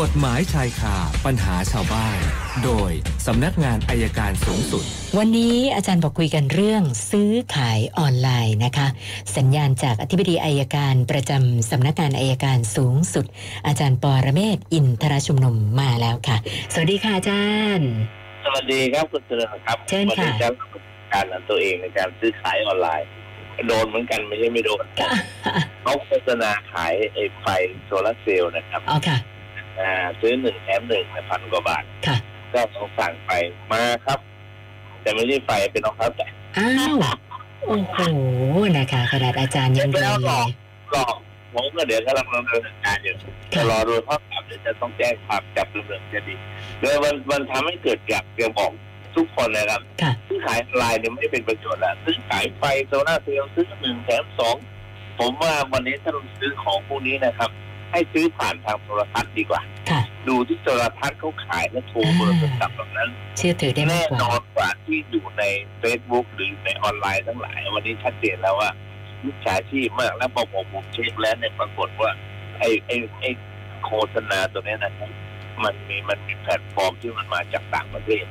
กฎหมายชายคาปัญหาชาวบ้าน โดยสำนักงานอายการสูงสุด วันนี้อาจารย์บอกคุยกันเรื่องซื้อขายออนไลน์นะคะ สัญญาณจากอธิบดีอายการประจำสำนักงานอายการสูงสุด อาจารย์ปอระเมศวร์อินทรชุมนุมมาแล้วค่ะ สวัสดีค่ะอาจารย์ สวัสดีครับคุณเจริญครับเชิญค่ะวันนี้จะการของตัวเองในการซื้อขายออนไลน์โดนเหมือนกันไม่ใช่ไม่โดนเขาโฆษณาขายไอ้ไฟโซลาร์เซลล์นะครับอ๋อค่ะ อ่าซื้อหนึ่งแถมหนึ่งพันกว่าบาทค่ะก็ต้องสั่งไปมาครับ แต่ไม่ใช่ไฟเป็นรองเท้าแตะอ้าวโอ้โหนะคะขนาดอาจารย์ยังโดนเลยหลอกผมก็เดี๋ยวกำลังดำเนินการอยู่จะรอดูข้อความเดี๋ยวจะต้องแจ้งความจับดำเนินคดีโดยมันมันทำให้เกิดอยากจะบอกทุกคนนะครับค่ะซื้อขายออนไลน์เนี่ยไม่ได้เป็นประโยชน์ละซื้อขายไฟโซล่าร์เซลล์ซื้อหนึ่งแถมสองผมว่าวันนี้ถ้าเราซื้อของพวกนี้นะครับ ให้ซื้อผ่านทางโทรทัศน์ดีกว่าค่ะ ดูที่โทรทัศน์เขาขายแล้วโทรเบอร์โทรศัพท์แบบนั้น เชื่อถือได้มาแน่กกว่านอนกว่าที่อยู่ใน Facebook หรือในออนไลน์ทั้งหลาย วันนี้ชัดเจนแล้วว่ามิจฉาชีพมากแล้วพอผมผมเช็คแล้วเนี่ยปรากฏว่า ไอ้ไอ้ไอ้โฆษณาตัวเนี้ยนะครับมันมีมันมีแพลตฟอร์มที่มันมาจากต่างประเทศ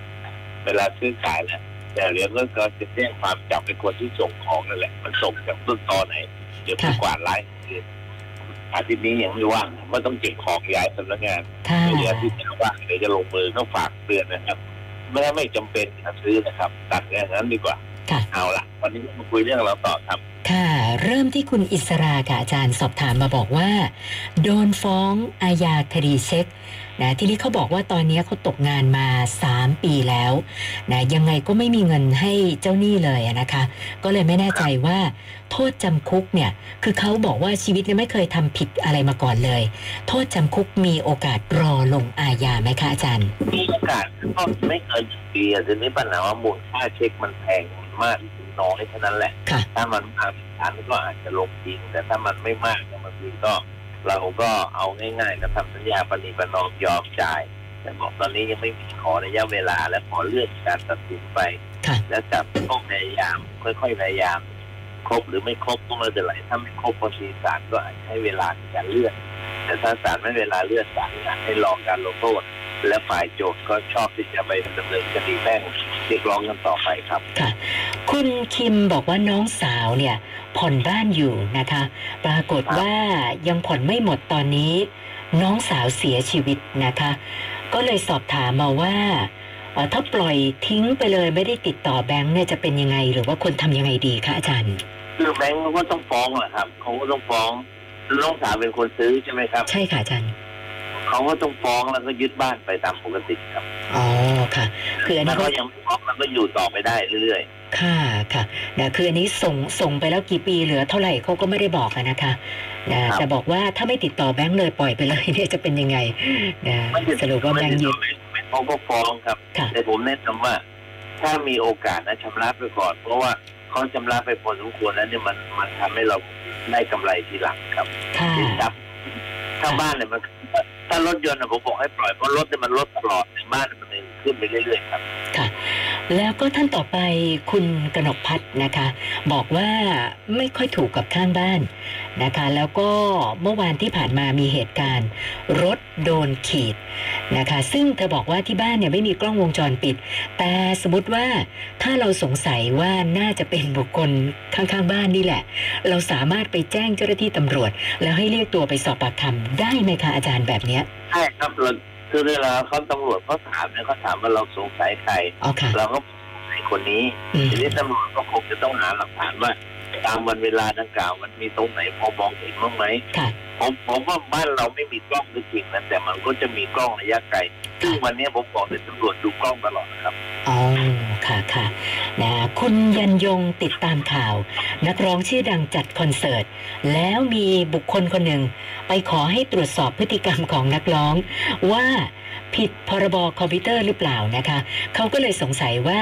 เวลาซื้อขายแล้วแต่เดี๋ยวก็จะแจ้งความจับเป็นคนที่ส่งของนั่นแหละ มันส่งจากต้นตอไหน เดี๋ยวผู้กวาดไล่คื ออาทิตย์นี้ยังไม่ว่างว่าต้องเก็บของย้ายสำนักงานค่ะเดี๋ยวอาทิตย์หน้าว่างเดี๋ยวจะลงมือต้องฝากเตือนนะครับไม่ไม่จำเป็นนะซื้อนะครับ ตัดอย่างนั้นดีกว่าค่ะเอาละวันนี้มาคุยเรื่องเราต่อครับ ค่ะ เริ่มที่คุณอิสราค่ะอาจารย์สอบถามมาบอกว่า โดนฟ้องอาญาคดีเช็ค นะทีนี้เขาบอกว่าตอนนี้เขาตกงานมา 3 ปีแล้วนะยังไงก็ไม่มีเงินให้เจ้าหนี้เลยอะนะคะ ก็เลยไม่แน่ใจว่าโทษจำคุกเนี่ยคือเขาบอกว่าชีวิตเนี่ยไม่เคยทำผิดอะไรมาก่อนเลย โทษจำคุกมีโอกาสรอลงอาญาไหมคะอาจารย์ มีโอกาสก็ไม่เกินหนึ่งปีอะทีนี้ปัญหาว่ามูลค่าเช็คมันแพงมากหรือน้อยเท่านั้นแหละค่ะถ้ามันมากอันก็อาจจะลงจริง แต่ถ้ามันไม่มากเนี่ยบางทีก็ เราก็เอาง่ายๆก็ทำสัญญาปณิประนอมยอมจ่าย แต่บอกตอนนี้ยังไม่มีขอระยะเวลาและขอเลื่อนการตัดสินไปค่ะแล้วจับต้องพยายาม ค่อยๆพยายาม ครบหรือไม่ครบต้องไม่เป็นไรถ้าไม่ครบบางทีศาลก็อาจจะให้เวลาในการเลื่อน แต่ถ้าศาลไม่เวลาเลื่อนศาลอยากให้รอการลงโทษและฝ่ายโจทย์ก็ชอบที่จะไปดำเนินคดีแพ่งเรียกร้องกันต่อไปครับค่ะ คุณคิมบอกว่าน้องสาวเนี่ย ผ่อนบ้านอยู่นะคะ ปรากฏว่ายังผ่อนไม่หมดตอนนี้ น้องสาวเสียชีวิตนะคะ ก็เลยสอบถามมาว่าเอ่อถ้าปล่อยทิ้งไปเลยไม่ได้ติดต่อแบงค์เนี่ยจะเป็นยังไง หรือว่าควรทำยังไงดีคะอาจารย์คือแบงก์เขาก็ต้องฟ้องแหละครับเขาก็ต้องฟ้องน้องสาวเป็นคนซื้อใช่ไหมครับ ใช่ค่ะอาจารย์เขาก็ต้องฟ้องแล้วก็ยึดบ้านไปตามปกติครับอ๋อค่ะ คืออันถ้านี้ก็เขายังไม่ฟ้องมันก็อยู่ต่อไปได้เรื่อย ค่ะค่ะนะคืออันนี้ส่งส่งไปแล้วกี่ปีเหลือเท่าไหร่เขาก็ไม่ได้บอกอะนะคะนะแต่บอกว่าถ้าไม่ติดต่อแบงค์เลยปล่อยไปเลยเนี่ยจะเป็นยังไงนะๆไม่ได้สรุปว่าแบงค์ยึดเขาก็ฟ้องครับค่ะแต่ผมแนะนำว่า ถ้ามีโอกาสนะชำระไปก่อน เพราะว่าเขาชำระไปพอสมควรแล้วเนี่ยมันมันทำให้เราได้กำไรทีหลังครับค่ะสินทรัพย์ถ้าบ้านเนี่ยมันถ้ารถยนต์น่ะผมบอกให้ปล่อยเพราะรถเนี่ยมันลดตลอดแต่บ้านเนี่ยมันขึ้นไปเรื่อยๆครับ แล้วก็ท่านต่อไปคุณกนกพัฒน์นะคะ บอกว่าไม่ค่อยถูกกับข้างบ้านนะคะ แล้วก็เมื่อวานที่ผ่านมามีเหตุการณ์ รถโดนขีดนะคะ ซึ่งเธอบอกว่าที่บ้านเนี่ยไม่มีกล้องวงจรปิด แต่สมมติว่าถ้าเราสงสัยว่าน่าจะเป็นบุคคลข้างๆบ้านนี่แหละ เราสามารถไปแจ้งเจ้าหน้าที่ตำรวจ แล้วให้เรียกตัวไปสอบปากคำได้ไหมคะอาจารย์แบบเนี้ยใช่ครับเรา คือเวลาเขาตำรวจเขาถามเนี่ยเขาถามว่าเราสงสัยใครอ๋อค่ะเราก็สงสัยคนนี้อืมทีนี้ตำรวจก็คงจะต้องหาหลักฐานว่าตามวันเวลาดังกล่าวมันมีตรงไหนพอมองเห็นบ้างไหมค่ะผมผมว่าบ้านเราไม่มีกล้องก็จริงนะแต่มันก็จะมีกล้องระยะไกลซึ่งวันนี้ผมบอกเลยตำรวจดูกล้องตลอดนะครับอ๋อค่ะค่ะ นะคุณยันยงติดตามข่าว นักร้องชื่อดังจัดคอนเสิร์ต แล้วมีบุคคลคนหนึ่ง ไปขอให้ตรวจสอบพฤติกรรมของนักร้อง ว่าผิดพรบคอมพิวเตอร์หรือเปล่านะคะเขาก็เลยสงสัยว่า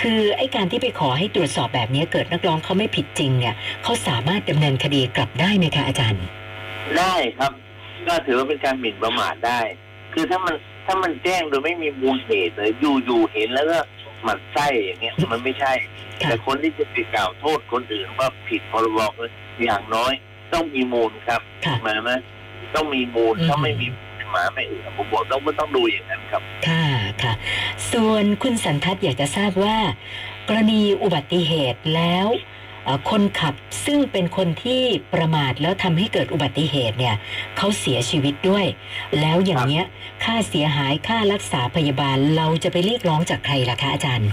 คือไอ้การที่ไปขอให้ตรวจสอบแบบนี้เกิดนักร้องเขาไม่ผิดจริงเนี่ยเขาสามารถดำเนินคดีกลับได้ไหมคะอาจารย์ ได้ครับ ก็ถือว่าเป็นการหมิ่นประมาทได้ คือถ้ามันถ้ามันแจ้งโดยไม่มีมูลเหตุเลยอยู่อยู่เห็นแล้วก็ หมันไส้อย่างเงี้ยมันไม่ใช่ค่ะแต่คนที่จะไปกล่าวโทษคนอื่นว่าผิดพรบอย่างน้อย ต้องมีมูลครับค่ะหมายไหมต้องมีมูลอืมถ้าไม่มีหมาไม่เอือผมบอกต้องไม่ต้องดูอย่างนั้นครับ ค่ะค่ะ ส่วนคุณสันทัศน์อยากจะทราบว่า กรณีอุบัติเหตุแล้วเอ่อ คนขับซึ่งเป็นคนที่ประมาทแล้วทำให้เกิดอุบัติเหตุเนี่ยเขาเสียชีวิตด้วย แล้วอย่างเนี้ยค่าเสียหายค่ารักษาพยาบาลเราจะไปเรียกร้องจากใครล่ะคะอาจารย์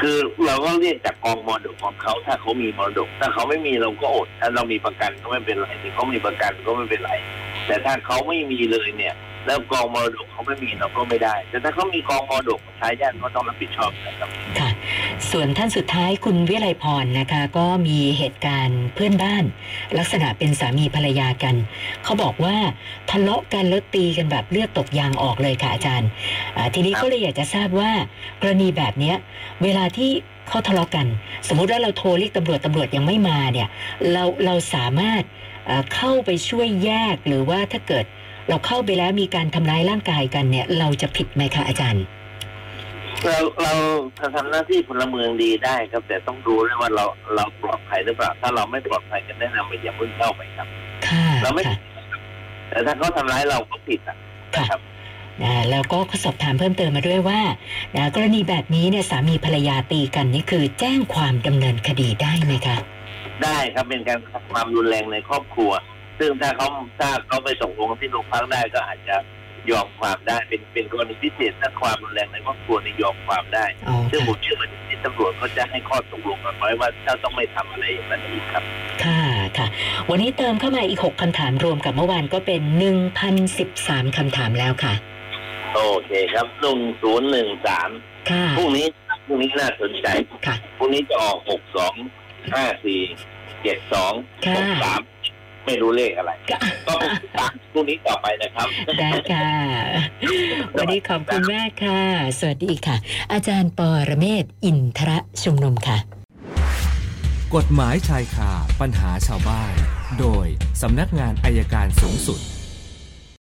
คือเราก็เรียกจากกองมรดกของเขาถ้าเขามีมรดก ถ้าเขาไม่มีเราก็อดถ้าเรามีประกันก็ไม่เป็นไรถ้าเขามีประกันก็ไม่เป็นไร แต่ถ้าเขาไม่มีเลยเนี่ยแล้วกองมรดกเขาไม่มีเราก็ไม่ได้ แต่ถ้าเขามีกองมรดกทายาทก็ต้องรับผิดชอบนะครับค่ะ ส่วนท่านสุดท้ายคุณวิไลพรนะคะ ก็มีเหตุการณ์เพื่อนบ้าน ลักษณะเป็นสามีภรรยากัน เขาบอกว่าทะเลาะกันแล้วตีกันแบบเลือดตกยางออกเลยค่ะอาจารย์ทีนี้ก็เลยอยากจะทราบว่ากรณีแบบเนี้ยเวลาที่เขาทะเลาะกัน สมมุติว่าเราโทรเรียกตำรวจตำรวจยังไม่มาเนี่ย เราเราสามารถเข้าไปช่วยแยกหรือว่าถ้าเกิดเราเข้าไปแล้วมีการทำร้ายร่างกายกันเนี่ย เราจะผิดไหมคะอาจารย์ เราเราทำหน้าที่พลเมืองดีได้ครับ แต่ต้องดูด้วยว่าเราเราปลอดภัยหรือเปล่า ถ้าเราไม่ปลอดภัยกันแนะนำไปอย่าเพิ่งเข้าไปครับ ค่ะเราไม่ค่ะแต่ถ้าเขาทำร้ายเราก็ผิดอะค่ะนะครับอ่าแล้วก็เขาสอบถามเพิ่มเติมมาด้วยว่าอ่ากรณีแบบนี้เนี่ยสามีภรรยาตีกันนี่คือแจ้งความดำเนินคดีได้ไหมคะ ได้ครับเป็นการกระทำความรุนแรงในครอบครัว ซึ่งถ้าเขาถ้าเขาไปตกลงที่โรงพักได้ก็อาจจะ ยอมความได้เป็นเป็นกรณีพิเศษถ้าความรุนแรงในครอบครัวนี่ยอมความได้อ๋อซึ่งผค่ะมเชื่อว่าที่ตำรวจก็จะให้ข้อตกลงกันไว้ว่าถ้าต้องไม่ทำอะไรอย่างนั้นอีกครับ ค่ะค่ะ วันนี้เติมเข้ามาอีก 6คำถามรวมกับเมื่อวานก็เป็น1,013คำถามแล้วค่ะ โอเคครับหนึ่งศูนย์หนึ่งสามค่ะพรุ่งนี้พรุ่งนี้น่าสนใจค่ะพรุ่งนี้จะออกหกสองห้าสี่เจ็ดสองค่ะหกสาม ไม่รู้เลขอะไรค่ะก็ตามพรุ่งนี้ต่อไปนะครับ ได้ค่ะ วันนี้ขอบคุณมากค่ะ สวัสดีค่ะ อาจารย์ปอระเมศวร์อินทระชุมนุมค่ะ กฎหมายชายคาปัญหาชาวบ้าน โดยสำนักงานอายการสูงสุด